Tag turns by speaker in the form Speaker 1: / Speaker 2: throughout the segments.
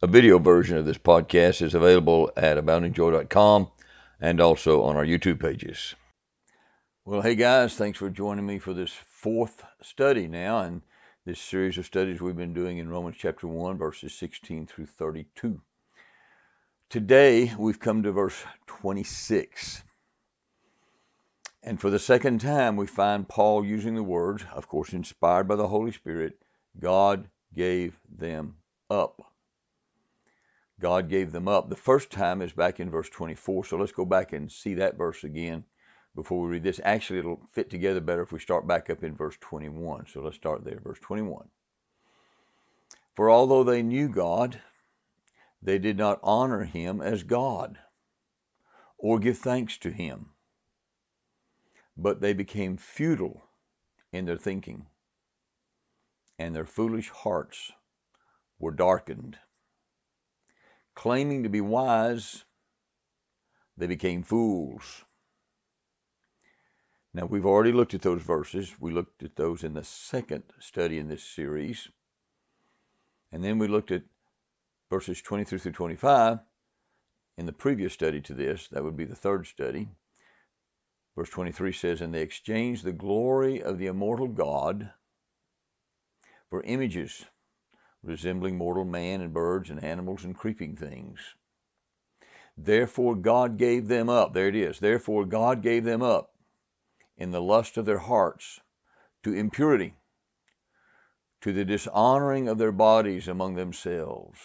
Speaker 1: A video version of this podcast is available at aboundingjoy.com and also on our YouTube pages. Well, hey guys, thanks for joining me for this fourth study now in this series of studies we've been doing in Romans chapter 1, verses 16 through 32. Today we've come to verse 26. And for the second time, we find Paul using the words, of course, inspired by the Holy Spirit God gave them up. God gave them up. The first time is back in verse 24. So let's go back and see that verse again before we read this. Actually, it'll fit together better if we start back up in verse 21. So let's start there, verse 21. For although they knew God, they did not honor him as God or give thanks to him, but they became futile in their thinking, and their foolish hearts were darkened. Claiming to be wise, they became fools now, we've already looked at those verses. We looked at those in the second study in this series. And then we looked at verses 23 through 25 in the previous study to this. That would be the third study. Verse 23 says, And they exchanged the glory of the immortal God for images resembling mortal man and birds and animals and creeping things. Therefore God gave them up. There it is. Therefore God gave them up in the lust of their hearts to impurity, to the dishonoring of their bodies among themselves,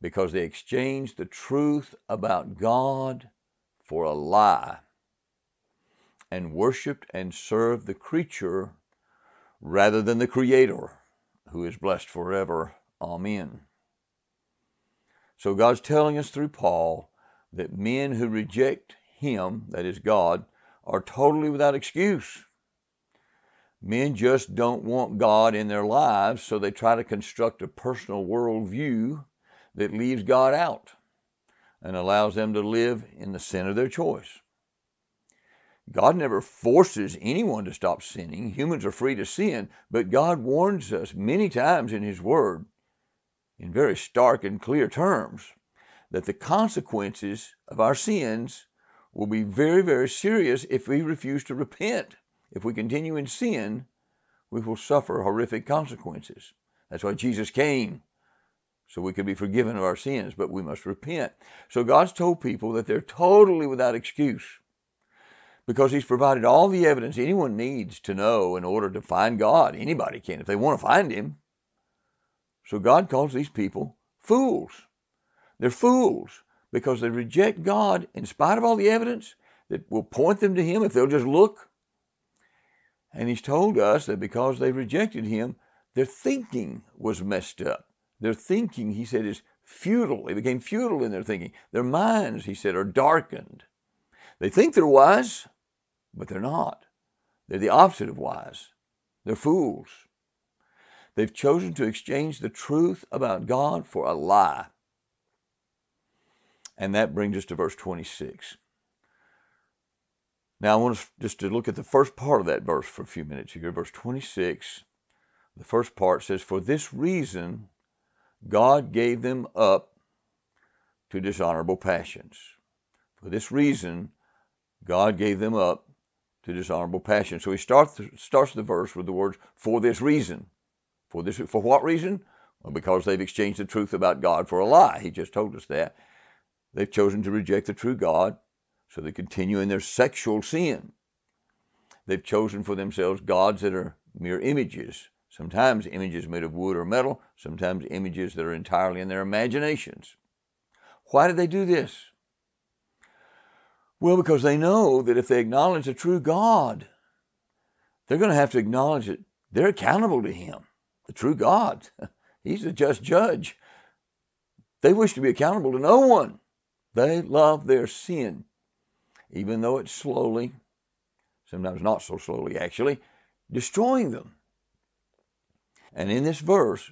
Speaker 1: because they exchanged the truth about God for a lie and worshiped and served the creature rather than the Creator, who is blessed forever. Amen. So God's telling us through Paul that men who reject Him, that is God, are totally without excuse. Men just don't want God in their lives, so they try to construct a personal worldview that leaves God out and allows them to live in the sin of their choice. God never forces anyone to stop sinning. Humans are free to sin, but God warns us many times in His Word, in very stark and clear terms, that the consequences of our sins will be very, very serious if we refuse to repent. If we continue in sin, we will suffer horrific consequences. That's why Jesus came, so we could be forgiven of our sins, but we must repent. So God's told people that they're totally without excuse because He's provided all the evidence anyone needs to know in order to find God. Anybody can if they want to find Him. So God calls these people fools. They're fools because they reject God in spite of all the evidence that will point them to Him if they'll just look. And He's told us that because they rejected Him, their thinking was messed up. Their thinking, He said, is futile. They became futile in their thinking. Their minds, He said, are darkened. They think they're wise, but they're not. They're the opposite of wise. They're fools. They've chosen to exchange the truth about God for a lie. And that brings us to verse 26. Now, I want us just to look at the first part of that verse for a few minutes here. Verse 26, the first part says, For this reason God gave them up to dishonorable passions. For this reason God gave them up to dishonorable passions. So he starts, starts the verse with the words, For this reason. For, this, for what reason? Well, because they've exchanged the truth about God for a lie. He just told us that. They've chosen to reject the true God, so they continue in their sexual sin. They've chosen for themselves gods that are mere images, sometimes images made of wood or metal, sometimes images that are entirely in their imaginations. Why did they do this? Well, because they know that if they acknowledge the true God, they're going to have to acknowledge that they're accountable to Him, the true God. He's the just judge. They wish to be accountable to no one. They love their sin, even though it's slowly, sometimes not so slowly actually, destroying them. And in this verse,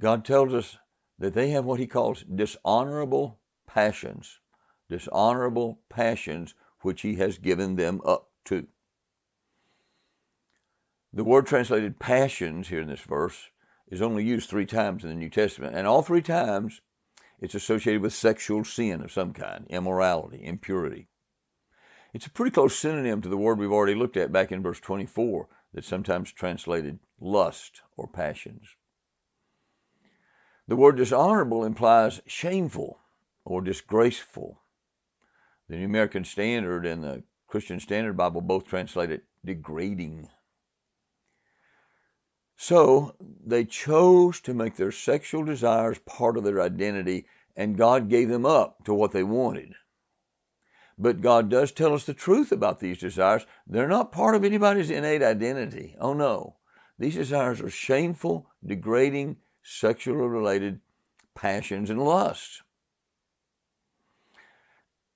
Speaker 1: God tells us that they have what he calls dishonorable passions, dishonorable passions which he has given them up to. The word translated passions here in this verse is only used three times in the New Testament, and all three times it's associated with sexual sin of some kind, immorality, impurity. It's a pretty close synonym to the word we've already looked at back in verse 24 that's sometimes translated lust or passions. The word dishonorable implies shameful or disgraceful. The New American Standard and the Christian Standard Bible both translate it degrading. So they chose to make their sexual desires part of their identity, and God gave them up to what they wanted. But God does tell us the truth about these desires. They're not part of anybody's innate identity. Oh no. These desires are shameful, degrading, sexually related passions and lusts.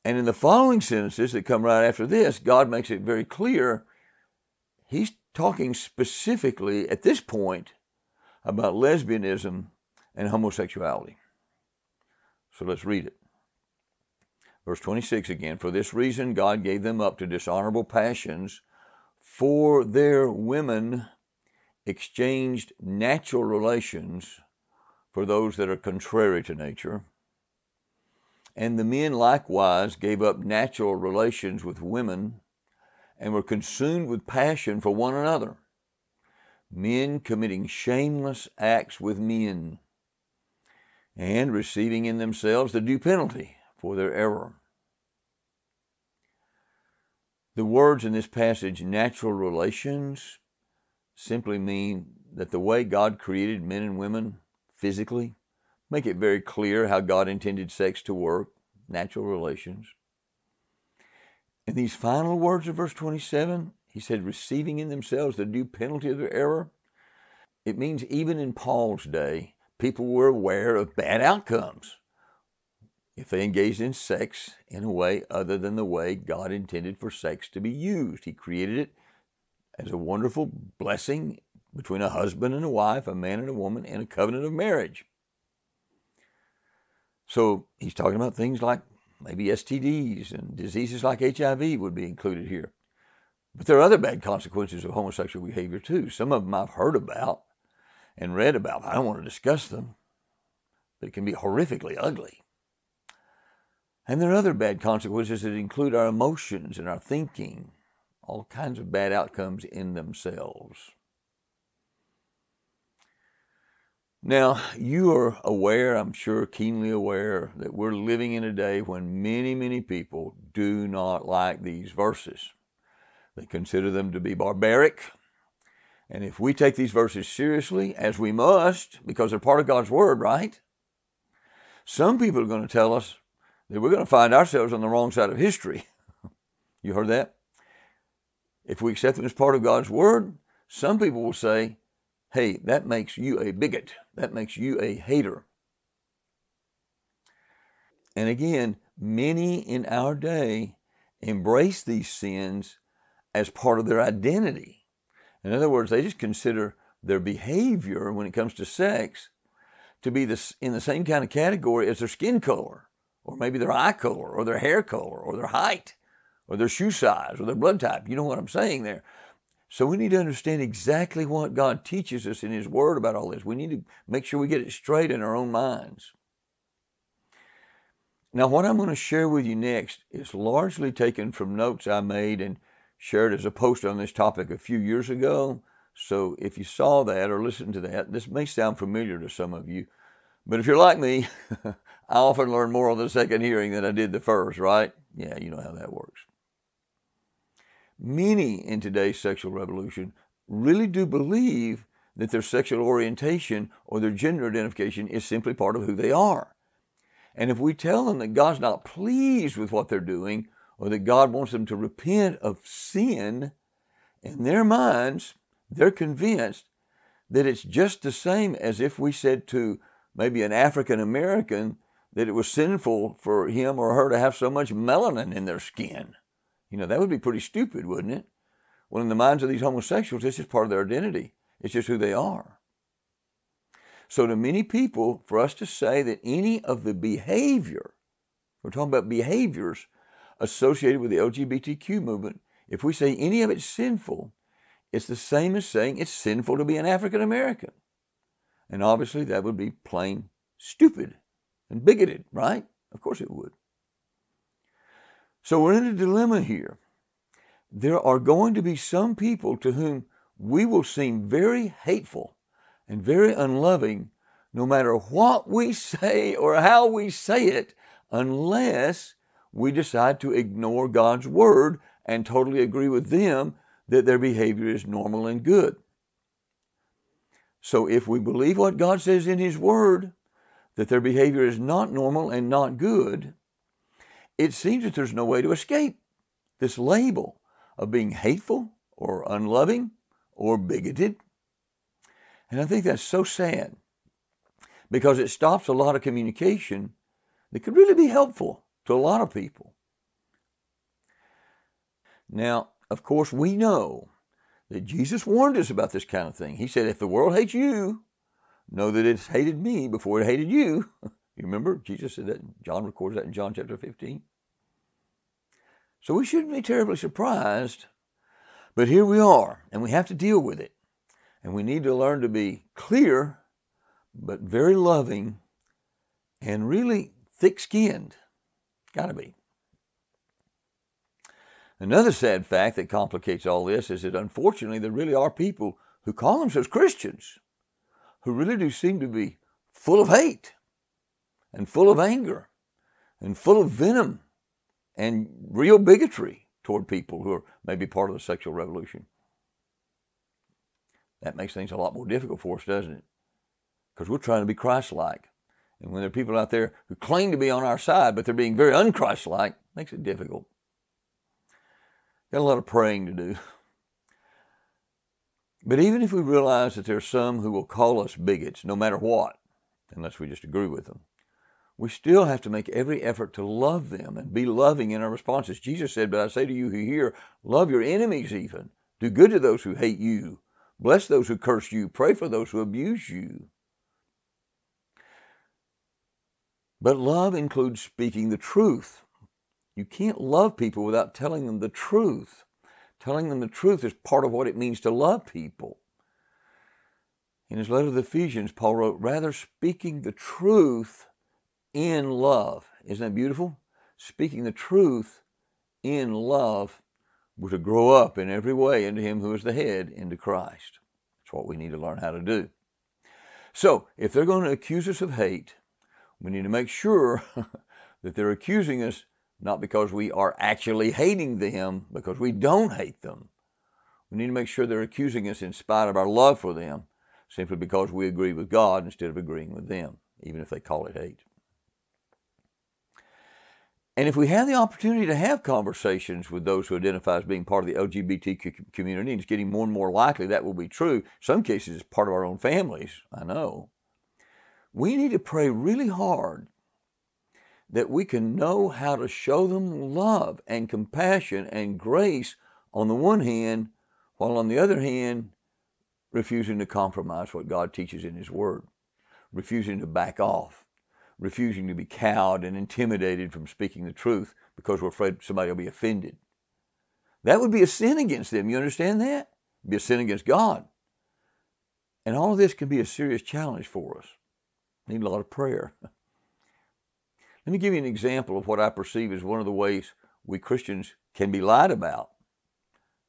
Speaker 1: And in the following sentences that come right after this, God makes it very clear He's talking specifically at this point about lesbianism and homosexuality. So let's read it. Verse 26 again For this reason God gave them up to dishonorable passions, for their women exchanged natural relations for those that are contrary to nature. And the men likewise gave up natural relations with women and were consumed with passion for one another, men committing shameless acts with men, and receiving in themselves the due penalty for their error. The words in this passage, natural relations, simply mean that the way God created men and women physically, make it very clear how God intended sex to work, natural relations. In these final words of verse 27, he said, receiving in themselves the due penalty of their error. It means even in Paul's day, people were aware of bad outcomes if they engaged in sex in a way other than the way God intended for sex to be used. He created it as a wonderful blessing between a husband and a wife, a man and a woman, in a covenant of marriage. So he's talking about things like Maybe STDs and diseases like HIV would be included here. But there are other bad consequences of homosexual behavior too. Some of them I've heard about and read about. I don't want to discuss them, but it can be horrifically ugly. And there are other bad consequences that include our emotions and our thinking, all kinds of bad outcomes in themselves. Now, you are aware, I'm sure, keenly aware, that we're living in a day when many, many people do not like these verses. They consider them to be barbaric. And if we take these verses seriously, as we must, because they're part of God's Word, right? Some people are going to tell us that we're going to find ourselves on the wrong side of history. you heard that? If we accept them as part of God's Word, some people will say, hey, that makes you a bigot. That makes you a hater. And again, many in our day embrace these sins as part of their identity. In other words, they just consider their behavior when it comes to sex to be this, in the same kind of category as their skin color, or maybe their eye color, or their hair color, or their height, or their shoe size, or their blood type. You know what I'm saying there. So we need to understand exactly what God teaches us in His Word about all this. We need to make sure we get it straight in our own minds. Now, what I'm going to share with you next is largely taken from notes I made and shared as a post on this topic a few years ago. So if you saw that or listened to that, this may sound familiar to some of you. But if you're like me, I often learn more on the second hearing than I did the first, right? Yeah, you know how that works many in today's sexual revolution really do believe that their sexual orientation or their gender identification is simply part of who they are. And if we tell them that God's not pleased with what they're doing, or that God wants them to repent of sin, in their minds, they're convinced that it's just the same as if we said to maybe an African American that it was sinful for him or her to have so much melanin in their skin. You know, that would be pretty stupid, wouldn't it? Well, in the minds of these homosexuals, this is part of their identity. It's just who they are. So, to many people, for us to say that any of the behavior, we're talking about behaviors associated with the LGBTQ movement, if we say any of it's sinful, it's the same as saying it's sinful to be an African American. And obviously, that would be plain stupid and bigoted, right? Of course it would. So we're in a dilemma here. There are going to be some people to whom we will seem very hateful and very unloving no matter what we say or how we say it, unless we decide to ignore God's word and totally agree with them that their behavior is normal and good. So if we believe what God says in His Word, that their behavior is not normal and not good, it seems that there's no way to escape this label of being hateful or unloving or bigoted. And I think that's so sad because it stops a lot of communication that could really be helpful to a lot of people. Now, of course, we know that Jesus warned us about this kind of thing. He said, if the world hates you, know that it's hated me before it hated you. you remember? Jesus said that. John records that in John chapter 15. So we shouldn't be terribly surprised. But here we are, and we have to deal with it. And we need to learn to be clear, but very loving, and really thick skinned. Gotta be. Another sad fact that complicates all this is that unfortunately there really are people who call themselves Christians who really do seem to be full of hate and full of anger and full of venom and real bigotry toward people who are maybe part of the sexual revolution. That makes things a lot more difficult for us, doesn't it? Because we're trying to be Christ like. And when there are people out there who claim to be on our side, but they're being very unchrist like, makes it difficult. Got a lot of praying to do. But even if we realize that there are some who will call us bigots, no matter what, unless we just agree with them, we still have to make every effort to love them and be loving in our responses. Jesus said, But I say to you who hear, love your enemies even. Do good to those who hate you. Bless those who curse you. Pray for those who abuse you. But love includes speaking the truth. You can't love people without telling them the truth. Telling them the truth is part of what it means to love people. In his letter to the Ephesians, Paul wrote, Rather speaking the truth in love. Isn't that beautiful? Speaking the truth in love, we're to grow up in every way into Him who is the head, into Christ. That's what we need to learn how to do. So, if they're going to accuse us of hate, we need to make sure that they're accusing us not because we are actually hating them, because we don't hate them. We need to make sure they're accusing us in spite of our love for them, simply because we agree with God instead of agreeing with them, even if they call it hate. And if we have the opportunity to have conversations with those who identify as being part of the LGBT community, and it's getting more and more likely that will be true, in some cases it's part of our own families, I know, we need to pray really hard that we can know how to show them love and compassion and grace on the one hand, while on the other hand, refusing to compromise what God teaches in His Word, refusing to back off, refusing to be cowed and intimidated from speaking the truth because we're afraid somebody will be offended. That would be a sin against them. You understand that? It'd be a sin against God. And all of this can be a serious challenge for us. Need a lot of prayer. Let me give you an example of what I perceive as one of the ways we Christians can be lied about.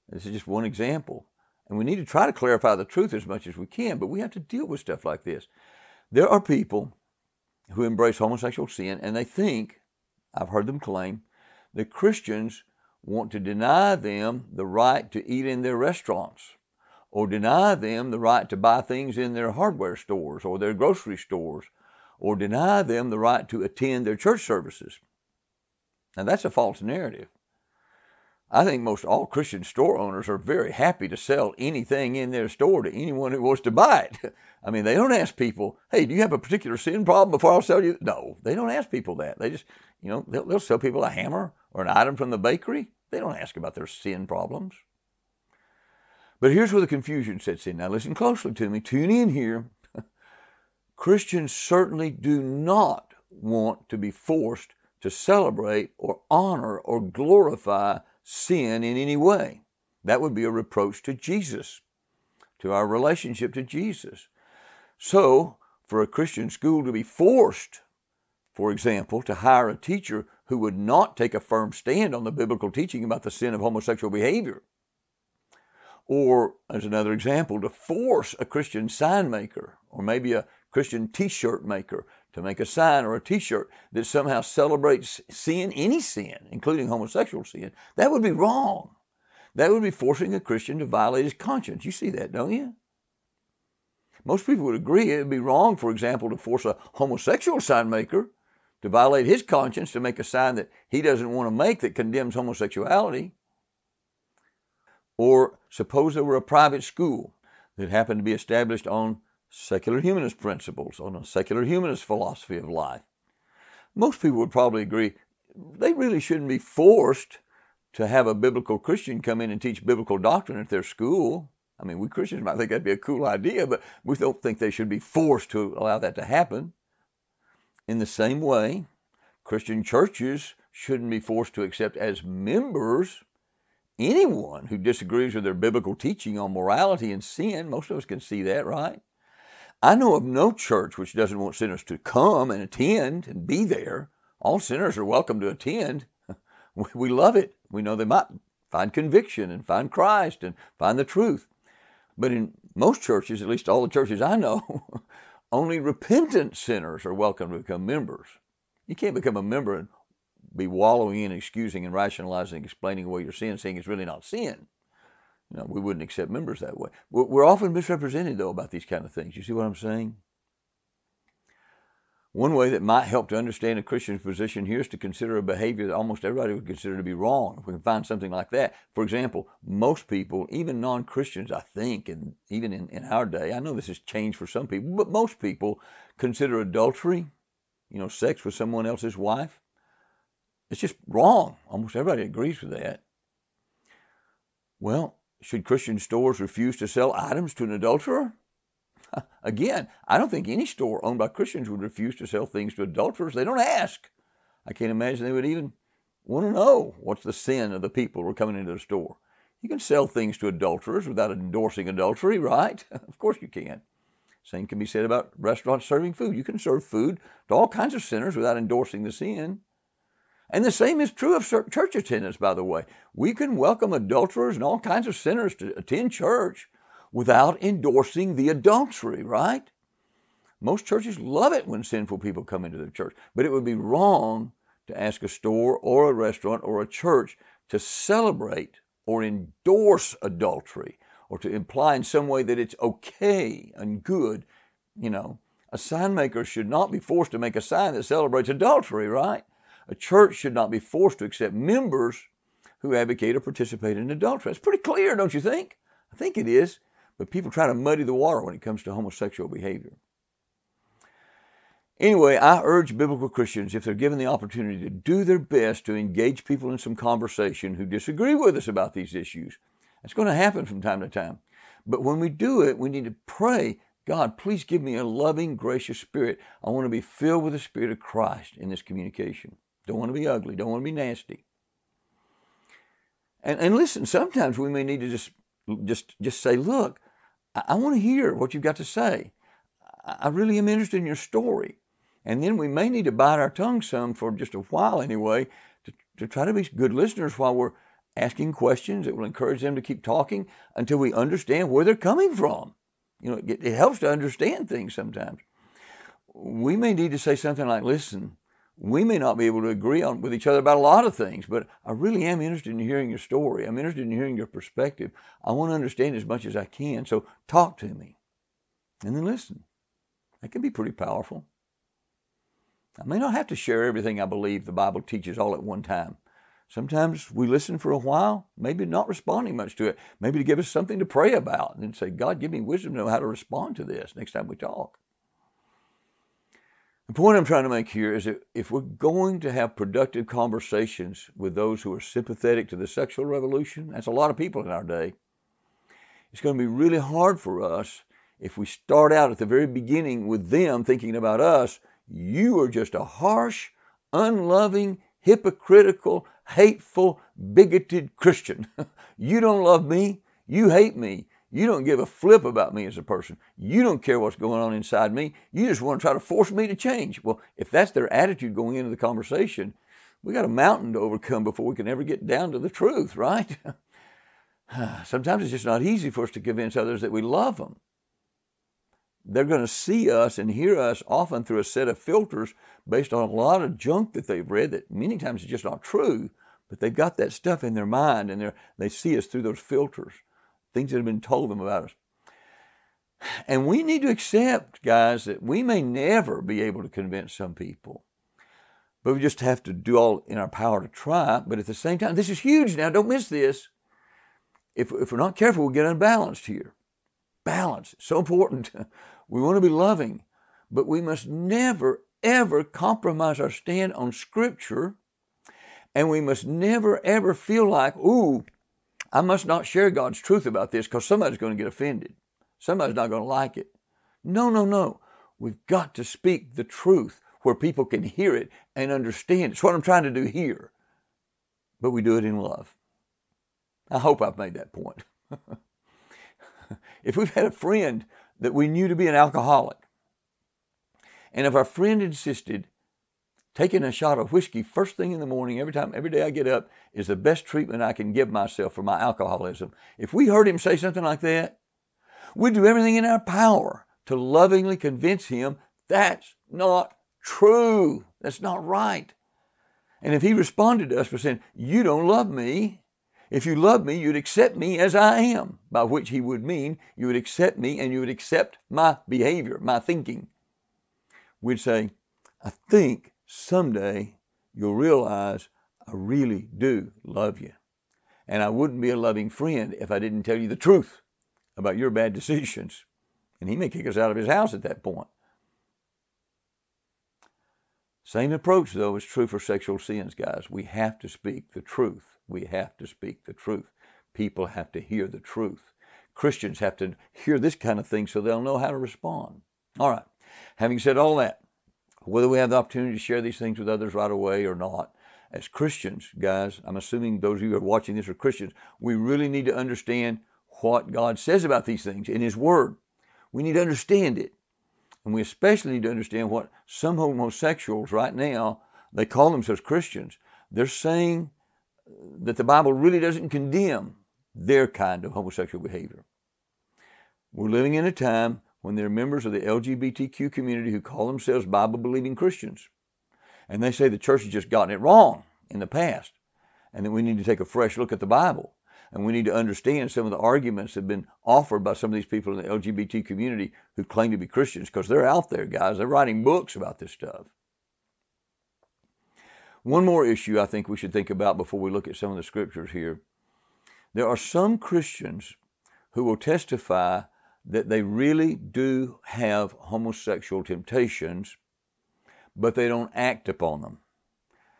Speaker 1: This is just one example. And we need to try to clarify the truth as much as we can, but we have to deal with stuff like this. There are people who embrace homosexual sin and they think, I've heard them claim, that Christians want to deny them the right to eat in their restaurants or deny them the right to buy things in their hardware stores or their grocery stores or deny them the right to attend their church services. Now, that's a false narrative. I think most all Christian store owners are very happy to sell anything in their store to anyone who wants to buy it. I mean, they don't ask people, hey, do you have a particular sin problem before I'll sell you? No, they don't ask people that. They just, you know, they'll, they'll sell people a hammer or an item from the bakery. They don't ask about their sin problems. But here's where the confusion sets in. Now, listen closely to me. Tune in here. Christians certainly do not want to be forced to celebrate or honor or glorify sin in any way. That would be a reproach to Jesus, to our relationship to Jesus. So, for a Christian school to be forced, for example, to hire a teacher who would not take a firm stand on the biblical teaching about the sin of homosexual behavior, or, as another example, to force a Christian sign maker or maybe a Christian t shirt maker to make a sign or a t shirt that somehow celebrates sin, any sin, including homosexual sin, that would be wrong. That would be forcing a Christian to violate his conscience. You see that, don't you? Most people would agree it would be wrong, for example, to force a homosexual sign maker to violate his conscience to make a sign that he doesn't want to make that condemns homosexuality. Or suppose there were a private school that happened to be established on secular humanist principles, on a secular humanist philosophy of life. Most people would probably agree they really shouldn't be forced to have a biblical Christian come in and teach biblical doctrine at their school. I mean, we Christians might think that'd be a cool idea, but we don't think they should be forced to allow that to happen. In the same way, Christian churches shouldn't be forced to accept as members anyone who disagrees with their biblical teaching on morality and sin. Most of us can see that, right? I know of no church which doesn't want sinners to come and attend and be there. All sinners are welcome to attend. We love it. We know they might find conviction and find Christ and find the truth. But in most churches, at least all the churches I know, only repentant sinners are welcome to become members. You can't become a member and be wallowing in excusing and rationalizing, explaining away your sin, saying it's really not sin. You know, we wouldn't accept members that way. We're often misrepresented, though, about these kind of things. You see what I'm saying? One way that might help to understand a Christian's position here is to consider a behavior that almost everybody would consider to be wrong. If we can find something like that. For example, most people, even non Christians, I think, and even in, in our day, I know this has changed for some people, but most people consider adultery, you know, sex with someone else's wife, it's just wrong. Almost everybody agrees with that. Well, should Christian stores refuse to sell items to an adulterer? Again, I don't think any store owned by Christians would refuse to sell things to adulterers. They don't ask. I can't imagine they would even want to know what's the sin of the people who are coming into the store. You can sell things to adulterers without endorsing adultery, right? of course you can. Same can be said about restaurants serving food. You can serve food to all kinds of sinners without endorsing the sin. And the same is true of church attendance, by the way. We can welcome adulterers and all kinds of sinners to attend church without endorsing the adultery, right? Most churches love it when sinful people come into the church, but it would be wrong to ask a store or a restaurant or a church to celebrate or endorse adultery or to imply in some way that it's okay and good. You know, a sign maker should not be forced to make a sign that celebrates adultery, right? A church should not be forced to accept members who advocate or participate in adultery. It's pretty clear, don't you think? I think it is. But people try to muddy the water when it comes to homosexual behavior. Anyway, I urge biblical Christians, if they're given the opportunity, to do their best to engage people in some conversation who disagree with us about these issues. That's going to happen from time to time. But when we do it, we need to pray God, please give me a loving, gracious spirit. I want to be filled with the Spirit of Christ in this communication. Don't want to be ugly. Don't want to be nasty. And, and listen, sometimes we may need to just just just say, look, I, want to hear what you've got to say. I, I really am interested in your story. And then we may need to bite our tongue some for just a while anyway, to, to try to be good listeners while we're asking questions that will encourage them to keep talking until we understand where they're coming from. You know, it, it helps to understand things sometimes. We may need to say something like, listen, we may not be able to agree on with each other about a lot of things, but I really am interested in hearing your story. I'm interested in hearing your perspective. I want to understand as much as I can. So talk to me. And then listen. That can be pretty powerful. I may not have to share everything I believe the Bible teaches all at one time. Sometimes we listen for a while, maybe not responding much to it, maybe to give us something to pray about and say, God, give me wisdom to know how to respond to this next time we talk. The point I'm trying to make here is that if we're going to have productive conversations with those who are sympathetic to the sexual revolution, that's a lot of people in our day, it's going to be really hard for us if we start out at the very beginning with them thinking about us. You are just a harsh, unloving, hypocritical, hateful, bigoted Christian. you don't love me. You hate me. You don't give a flip about me as a person. You don't care what's going on inside me. You just want to try to force me to change. Well, if that's their attitude going into the conversation, we got a mountain to overcome before we can ever get down to the truth, right? Sometimes it's just not easy for us to convince others that we love them. They're going to see us and hear us often through a set of filters based on a lot of junk that they've read that many times is just not true, but they've got that stuff in their mind and they see us through those filters, things that have been told them about us. And we need to accept, guys, that we may never be able to convince some people. But we just have to do all in our power to try. But at the same time, this is huge now. Don't miss this. If, if we're not careful, we'll get unbalanced here. Balance, so important. we want to be loving, but we must never, ever compromise our stand on Scripture. And we must never, ever feel like, ooh, I must not share God's truth about this because somebody's going to get offended. Somebody's not going to like it. No, no, no. We've got to speak the truth where people can hear it and understand. It's what I'm trying to do here. But we do it in love. I hope I've made that point. if we've had a friend that we knew to be an alcoholic, and if our friend insisted taking a shot of whiskey first thing in the morning, every time, every day I get up, is the best treatment I can give myself for my alcoholism. If we heard him say something like that, we'd do everything in our power to lovingly convince him that's not true. That's not right. And if he responded to us by saying, You don't love me, if you love me, you'd accept me as I am, by which he would mean you would accept me and you would accept my behavior, my thinking. We'd say, I think someday you'll realize I really do love you. And I wouldn't be a loving friend if I didn't tell you the truth about your bad decisions. And he may kick us out of his house at that point. Same approach, though, is true for sexual sins, guys. We have to speak the truth. We have to speak the truth. People have to hear the truth. Christians have to hear this kind of thing so they'll know how to respond. All right. Having said all that, whether we have the opportunity to share these things with others right away or not, as Christians, guys, I'm assuming those of you who are watching this are Christians, we really need to understand what God says about these things in His Word. We need to understand it. And we especially need to understand what some homosexuals right now, they call themselves Christians. They're saying that the Bible really doesn't condemn their kind of homosexual behavior. We're living in a time when there are members of the LGBTQ community who call themselves Bible believing Christians. And they say the church has just gotten it wrong in the past and that we need to take a fresh look at the Bible. And we need to understand some of the arguments that have been offered by some of these people in the LGBT community who claim to be Christians because they're out there, guys. They're writing books about this stuff. One more issue I think we should think about before we look at some of the scriptures here. There are some Christians who will testify that they really do have homosexual temptations, but they don't act upon them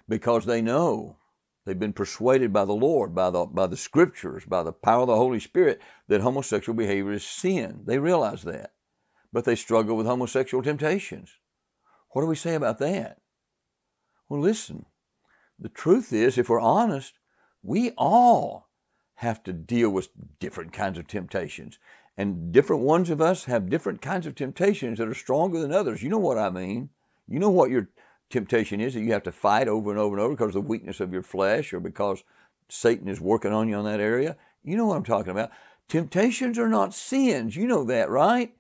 Speaker 1: because they know They've been persuaded by the Lord, by the, by the scriptures, by the power of the Holy Spirit that homosexual behavior is sin. They realize that. But they struggle with homosexual temptations. What do we say about that? Well, listen, the truth is, if we're honest, we all have to deal with different kinds of temptations. And different ones of us have different kinds of temptations that are stronger than others. You know what I mean. You know what your temptation is that you have to fight over and over and over because of the weakness of your flesh or because Satan is working on you on that area. You know what I'm talking about. Temptations are not sins. You know that, right?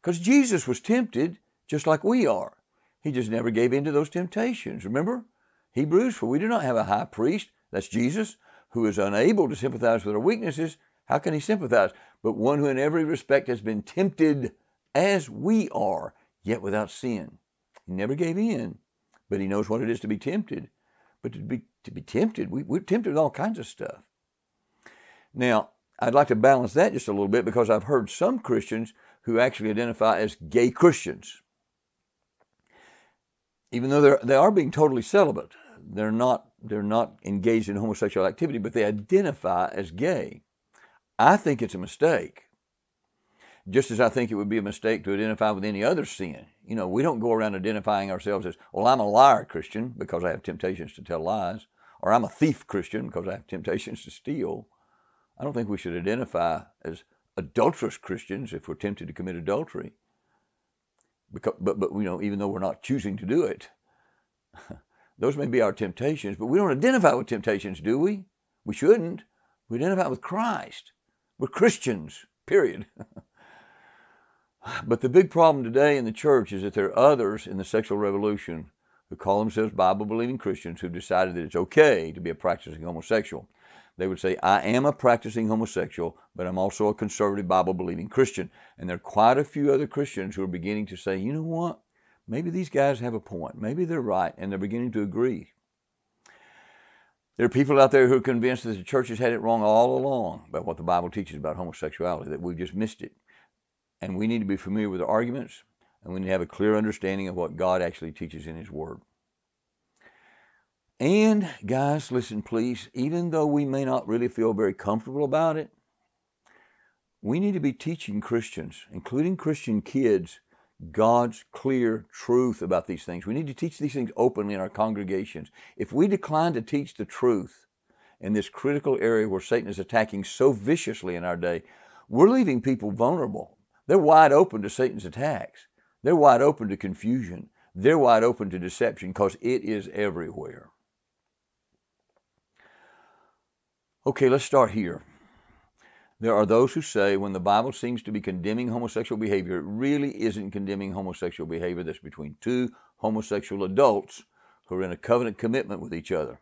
Speaker 1: Because Jesus was tempted just like we are. He just never gave in to those temptations. Remember? Hebrews, for we do not have a high priest, that's Jesus, who is unable to sympathize with our weaknesses. How can he sympathize? But one who in every respect has been tempted as we are, yet without sin. He never gave in but he knows what it is to be tempted. But to be to be tempted, we, we're tempted with all kinds of stuff. Now, I'd like to balance that just a little bit because I've heard some Christians who actually identify as gay Christians. Even though they're, they are being totally celibate, they're not, they're not engaged in homosexual activity, but they identify as gay. I think it's a mistake just as I think it would be a mistake to identify with any other sin. You know, we don't go around identifying ourselves as, well, I'm a liar Christian because I have temptations to tell lies, or I'm a thief Christian because I have temptations to steal. I don't think we should identify as adulterous Christians if we're tempted to commit adultery. Because, but, but, you know, even though we're not choosing to do it, those may be our temptations, but we don't identify with temptations, do we? We shouldn't. We identify with Christ. We're Christians, period. but the big problem today in the church is that there are others in the sexual revolution who call themselves Bible believing Christians who've decided that it's okay to be a practicing homosexual. They would say, I am a practicing homosexual, but I'm also a conservative Bible believing Christian. And there are quite a few other Christians who are beginning to say, you know what? Maybe these guys have a point. Maybe they're right, and they're beginning to agree. There are people out there who are convinced that the church has had it wrong all along about what the Bible teaches about homosexuality, that we've just missed it. And we need to be familiar with the arguments, and we need to have a clear understanding of what God actually teaches in His Word. And, guys, listen, please, even though we may not really feel very comfortable about it, we need to be teaching Christians, including Christian kids, God's clear truth about these things. We need to teach these things openly in our congregations. If we decline to teach the truth in this critical area where Satan is attacking so viciously in our day, we're leaving people vulnerable. They're wide open to Satan's attacks. They're wide open to confusion. They're wide open to deception because it is everywhere. Okay, let's start here. There are those who say when the Bible seems to be condemning homosexual behavior, it really isn't condemning homosexual behavior that's between two homosexual adults who are in a covenant commitment with each other.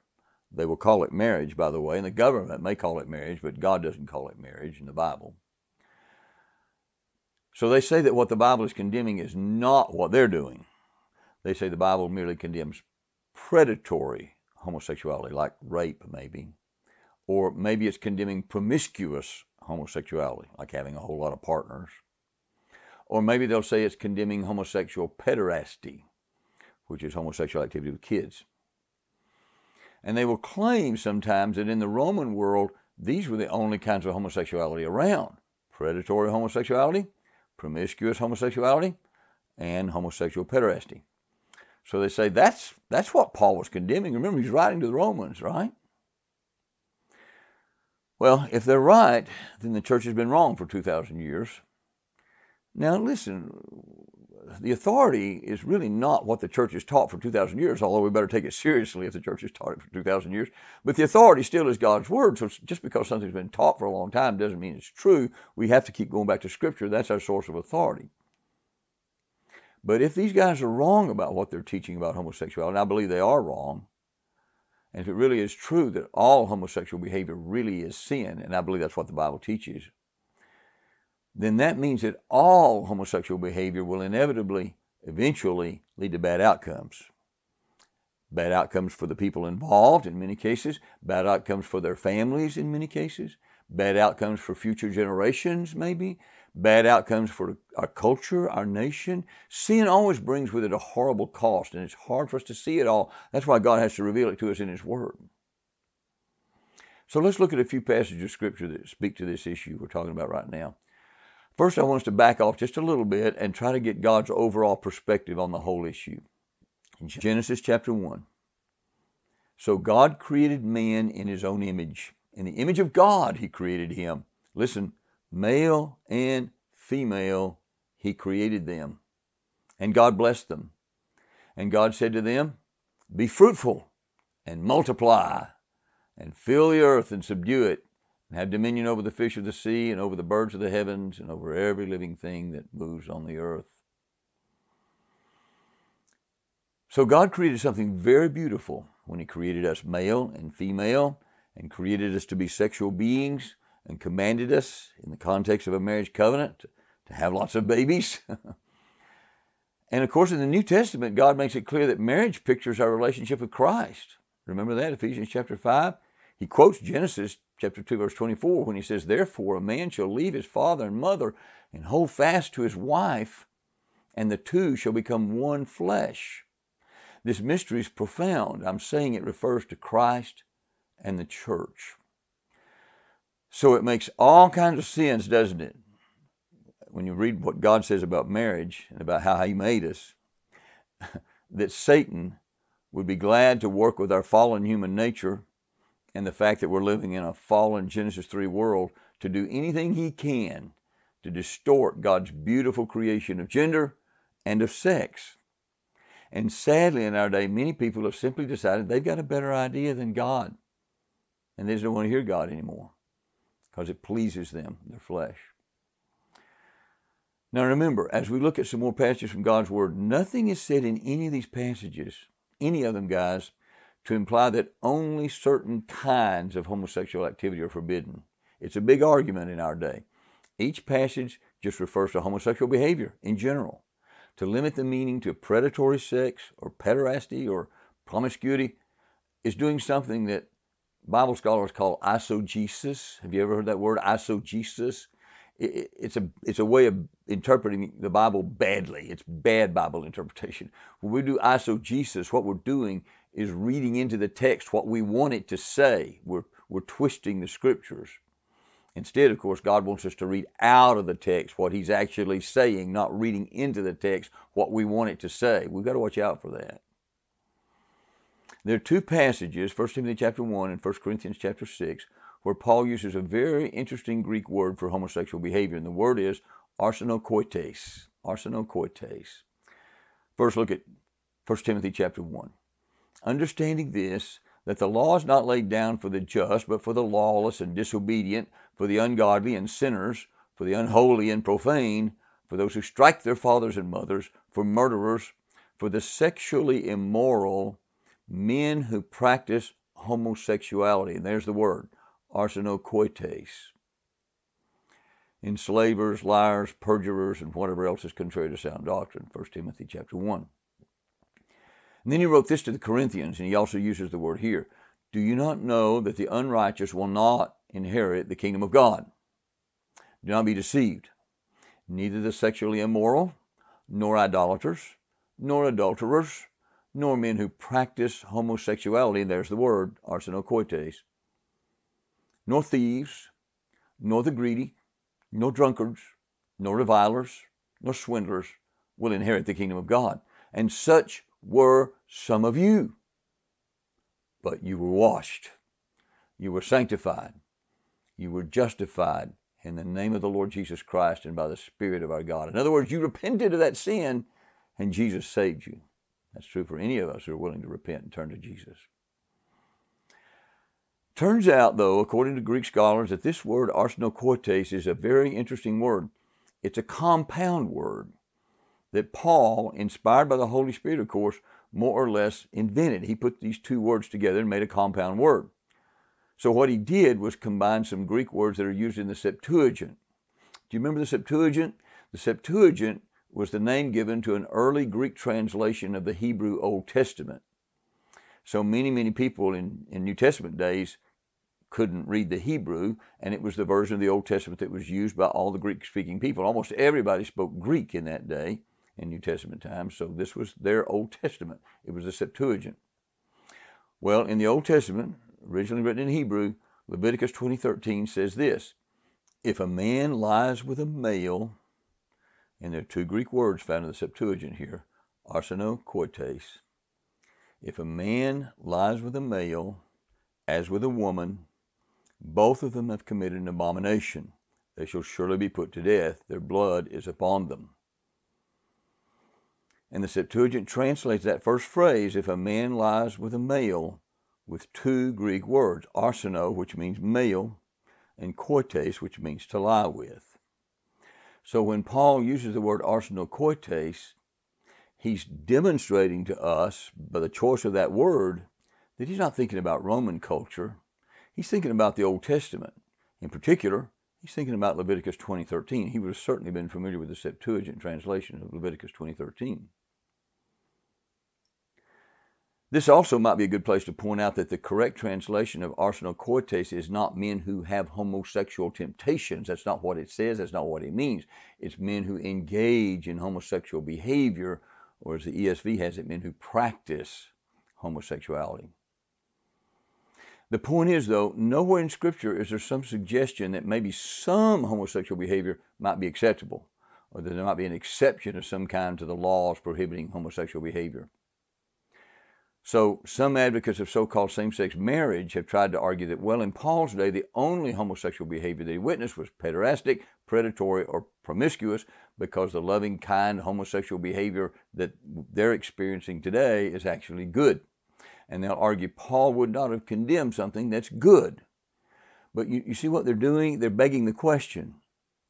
Speaker 1: They will call it marriage, by the way, and the government may call it marriage, but God doesn't call it marriage in the Bible. So they say that what the Bible is condemning is not what they're doing. They say the Bible merely condemns predatory homosexuality, like rape, maybe. Or maybe it's condemning promiscuous homosexuality, like having a whole lot of partners. Or maybe they'll say it's condemning homosexual pederasty, which is homosexual activity with kids. And they will claim sometimes that in the Roman world, these were the only kinds of homosexuality around predatory homosexuality, promiscuous homosexuality, and homosexual pederasty. So they say that's, that's what Paul was condemning. Remember, he's writing to the Romans, right? Well, if they're right, then the church has been wrong for 2,000 years. Now, listen, the authority is really not what the church has taught for 2,000 years, although we better take it seriously if the church has taught it for 2,000 years. But the authority still is God's word. So just because something's been taught for a long time doesn't mean it's true. We have to keep going back to Scripture. That's our source of authority. But if these guys are wrong about what they're teaching about homosexuality, and I believe they are wrong, and if it really is true that all homosexual behavior really is sin, and I believe that's what the Bible teaches, then that means that all homosexual behavior will inevitably, eventually, lead to bad outcomes. Bad outcomes for the people involved in many cases, bad outcomes for their families in many cases, bad outcomes for future generations, maybe, bad outcomes for our culture, our nation. Sin always brings with it a horrible cost, and it's hard for us to see it all. That's why God has to reveal it to us in His Word. So let's look at a few passages of Scripture that speak to this issue we're talking about right now. First, I want us to back off just a little bit and try to get God's overall perspective on the whole issue. Genesis chapter 1. So God created man in his own image. In the image of God, he created him. Listen, Male and female, he created them. And God blessed them. And God said to them, Be fruitful and multiply and fill the earth and subdue it and have dominion over the fish of the sea and over the birds of the heavens and over every living thing that moves on the earth. So God created something very beautiful when He created us male and female and created us to be sexual beings and commanded us in the context of a marriage covenant to, have lots of babies. and of course, in the New Testament, God makes it clear that marriage pictures our relationship with Christ. Remember that, Ephesians chapter 5? He quotes Genesis chapter 2, verse 24, when he says, Therefore a man shall leave his father and mother and hold fast to his wife, and the two shall become one flesh. This mystery is profound. I'm saying it refers to Christ and the church. So it makes all kinds of sense, doesn't it? When you read what God says about marriage and about how He made us, that Satan would be glad to work with our fallen human nature and the fact that we're living in a fallen Genesis 3 world to do anything he can to distort God's beautiful creation of gender and of sex. And sadly, in our day, many people have simply decided they've got a better idea than God. And they just don't want to hear God anymore because it pleases them, their flesh. Now remember, as we look at some more passages from God's Word, nothing is said in any of these passages, any of them, guys, to imply that only certain kinds of homosexual activity are forbidden. It's a big argument in our day. Each passage just refers to homosexual behavior in general. To limit the meaning to predatory sex or pederasty or promiscuity is doing something that Bible scholars call eisegesis. Have you ever heard that word, eisegesis? It's a it's a way of interpreting the Bible badly. It's bad Bible interpretation. When we do eisegesis, what we're doing is reading into the text what we want it to say. We're we're twisting the scriptures. Instead, of course, God wants us to read out of the text what He's actually saying, not reading into the text what we want it to say. We've got to watch out for that. There are two passages, 1 Timothy chapter 1 and 1 Corinthians chapter 6, where Paul uses a very interesting Greek word for homosexual behavior, and the word is arsenokoites. Arsenokoites. First, look at 1 Timothy chapter 1. Understanding this, that the law is not laid down for the just, but for the lawless and disobedient, for the ungodly and sinners, for the unholy and profane, for those who strike their fathers and mothers, for murderers, for the sexually immoral, men who practice homosexuality. And there's the word, arsenokoites. Enslavers, liars, perjurers, and whatever else is contrary to sound doctrine. 1 Timothy chapter 1. And then he wrote this to the Corinthians, and he also uses the word here. Do you not know that the unrighteous will not inherit the kingdom of God? Do not be deceived. Neither the sexually immoral, nor idolaters, nor adulterers, nor men who practice homosexuality, there's the word, arsenokoites, nor thieves, nor the greedy, nor drunkards, nor revilers, nor swindlers will inherit the kingdom of God. And such were some of you. But you were washed, you were sanctified, you were justified in the name of the Lord Jesus Christ and by the Spirit of our God. In other words, you repented of that sin and Jesus saved you. That's true for any of us who are willing to repent and turn to Jesus. Turns out, though, according to Greek scholars, that this word arsenokoites is a very interesting word. It's a compound word that Paul, inspired by the Holy Spirit, of course, more or less invented. He put these two words together and made a compound word. So what he did was combine some Greek words that are used in the Septuagint. Do you remember the Septuagint? The Septuagint was the name given to an early Greek translation of the Hebrew Old Testament. So many, many people in, in New Testament days couldn't read the Hebrew, and it was the version of the Old Testament that was used by all the Greek speaking people. Almost everybody spoke Greek in that day in New Testament times. So this was their Old Testament. It was the Septuagint. Well, in the Old Testament, originally written in Hebrew, Leviticus 20:13 says this: If a man lies with a male, and there are two Greek words found in the Septuagint here, arsenokoites. If a man lies with a male, as with a woman, both of them have committed an abomination. They shall surely be put to death. Their blood is upon them. And the Septuagint translates that first phrase, if a man lies with a male, with two Greek words, arseno, which means male, and koites, which means to lie with. So when Paul uses the word arsenokoites, he's demonstrating to us, by the choice of that word, that he's not thinking about Roman culture. He's thinking about the Old Testament. In particular, he's thinking about Leviticus 20:13. He would have certainly been familiar with the Septuagint translation of Leviticus 20:13. This also might be a good place to point out that the correct translation of arsenokoites is not men who have homosexual temptations. That's not what it says. That's not what it means. It's men who engage in homosexual behavior, or as the ESV has it, men who practice homosexuality. The point is, though, nowhere in Scripture is there some suggestion that maybe some homosexual behavior might be acceptable, or that there might be an exception of some kind to the laws prohibiting homosexual behavior. So some advocates of so-called same-sex marriage have tried to argue that, well, in Paul's day, the only homosexual behavior they witnessed was pederastic, predatory, or promiscuous, because the loving, kind homosexual behavior that they're experiencing today is actually good. And they'll argue Paul would not have condemned something that's good. But you, you see what they're doing? They're begging the question.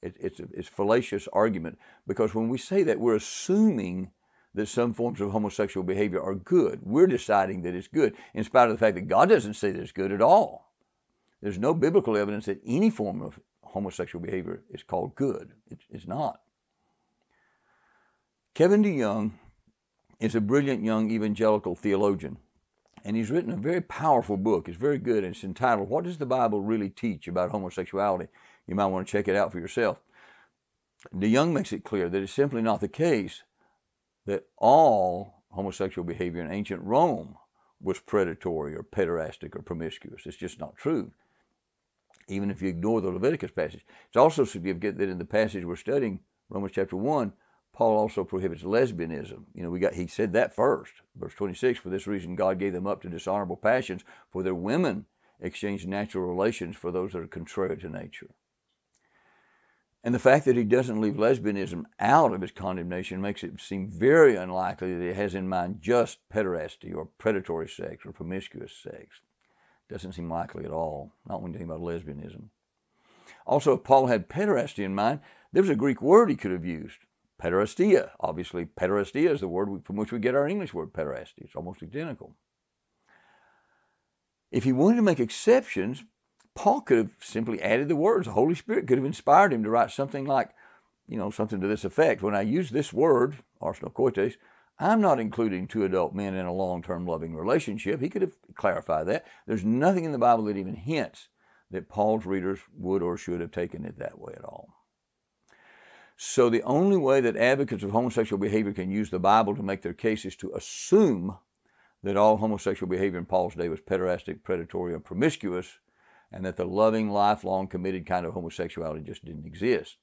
Speaker 1: It, it's a it's fallacious argument because when we say that, we're assuming that some forms of homosexual behavior are good. We're deciding that it's good, in spite of the fact that God doesn't say that it's good at all. There's no biblical evidence that any form of homosexual behavior is called good. It's, it's not. Kevin DeYoung is a brilliant young evangelical theologian, and he's written a very powerful book. It's very good, and it's entitled, What Does the Bible Really Teach About Homosexuality? You might want to check it out for yourself. DeYoung makes it clear that it's simply not the case that all homosexual behavior in ancient Rome was predatory or pederastic or promiscuous. It's just not true. Even if you ignore the Leviticus passage, it's also significant that in the passage we're studying, Romans chapter 1, Paul also prohibits lesbianism. You know, we got he said that first. Verse 26, for this reason God gave them up to dishonorable passions, for their women exchanged natural relations for those that are contrary to nature. And the fact that he doesn't leave lesbianism out of his condemnation makes it seem very unlikely that he has in mind just pederasty or predatory sex or promiscuous sex. Doesn't seem likely at all, not when you think about lesbianism. Also, if Paul had pederasty in mind, there's a Greek word he could have used. Pederastia. Obviously, pederastia is the word from which we get our English word pederasty. It's almost identical. If he wanted to make exceptions, Paul could have simply added the words. The Holy Spirit could have inspired him to write something like, you know, something to this effect. When I use this word, arsenokoites, I'm not including two adult men in a long-term loving relationship. He could have clarified that. There's nothing in the Bible that even hints that Paul's readers would or should have taken it that way at all. So the only way that advocates of homosexual behavior can use the Bible to make their case is to assume that all homosexual behavior in Paul's day was pederastic, predatory, or promiscuous, and that the loving, lifelong, committed kind of homosexuality just didn't exist.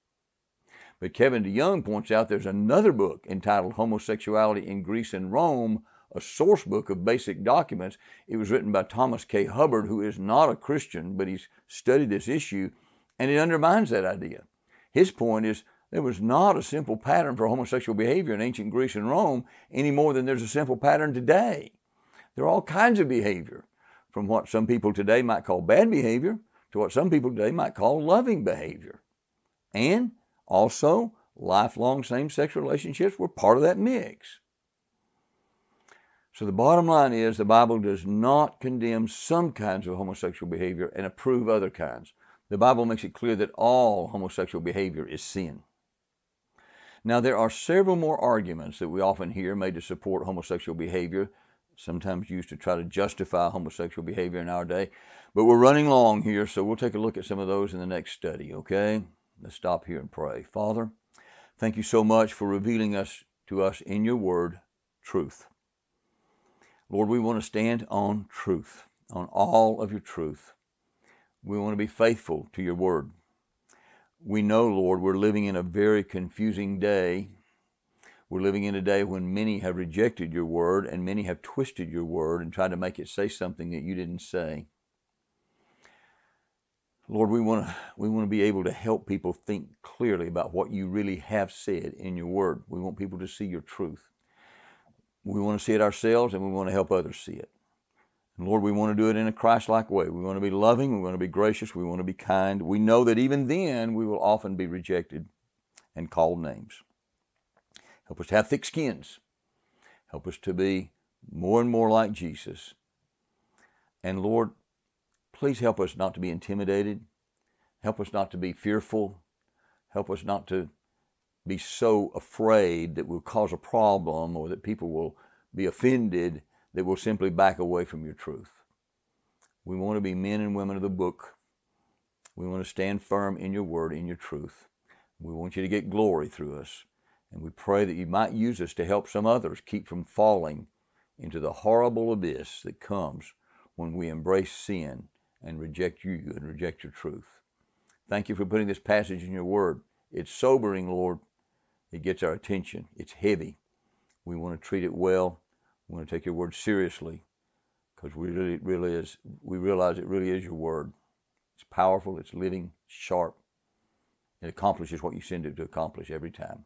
Speaker 1: But Kevin DeYoung points out there's another book entitled Homosexuality in Greece and Rome, a source book of basic documents. It was written by Thomas K. Hubbard, who is not a Christian, but he's studied this issue, and it undermines that idea. His point is there was not a simple pattern for homosexual behavior in ancient Greece and Rome any more than there's a simple pattern today. There are all kinds of behavior from what some people today might call bad behavior to what some people today might call loving behavior. And also, lifelong same sex relationships were part of that mix. So the bottom line is the Bible does not condemn some kinds of homosexual behavior and approve other kinds. The Bible makes it clear that all homosexual behavior is sin. Now, there are several more arguments that we often hear made to support homosexual behavior sometimes used to try to justify homosexual behavior in our day. But we're running long here, so we'll take a look at some of those in the next study, okay? Let's stop here and pray. Father, thank you so much for revealing us to us in your word truth. Lord, we want to stand on truth, on all of your truth. We want to be faithful to your word. We know, Lord, we're living in a very confusing day we're living in a day when many have rejected your word and many have twisted your word and tried to make it say something that you didn't say. Lord, we want to we want to be able to help people think clearly about what you really have said in your word. We want people to see your truth. We want to see it ourselves and we want to help others see it. And Lord, we want to do it in a Christ-like way. We want to be loving, we want to be gracious, we want to be kind. We know that even then we will often be rejected and called names. Help us to have thick skins. Help us to be more and more like Jesus. And Lord, please help us not to be intimidated. Help us not to be fearful. Help us not to be so afraid that we'll cause a problem or that people will be offended that we'll simply back away from your truth. We want to be men and women of the book. We want to stand firm in your word, in your truth. We want you to get glory through us. And we pray that you might use us to help some others keep from falling into the horrible abyss that comes when we embrace sin and reject you and reject your truth. Thank you for putting this passage in your word. It's sobering, Lord. It gets our attention. It's heavy. We want to treat it well. We want to take your word seriously because we really, really is. We realize it really is your word. It's powerful. It's living, sharp. It accomplishes what you send it to accomplish every time.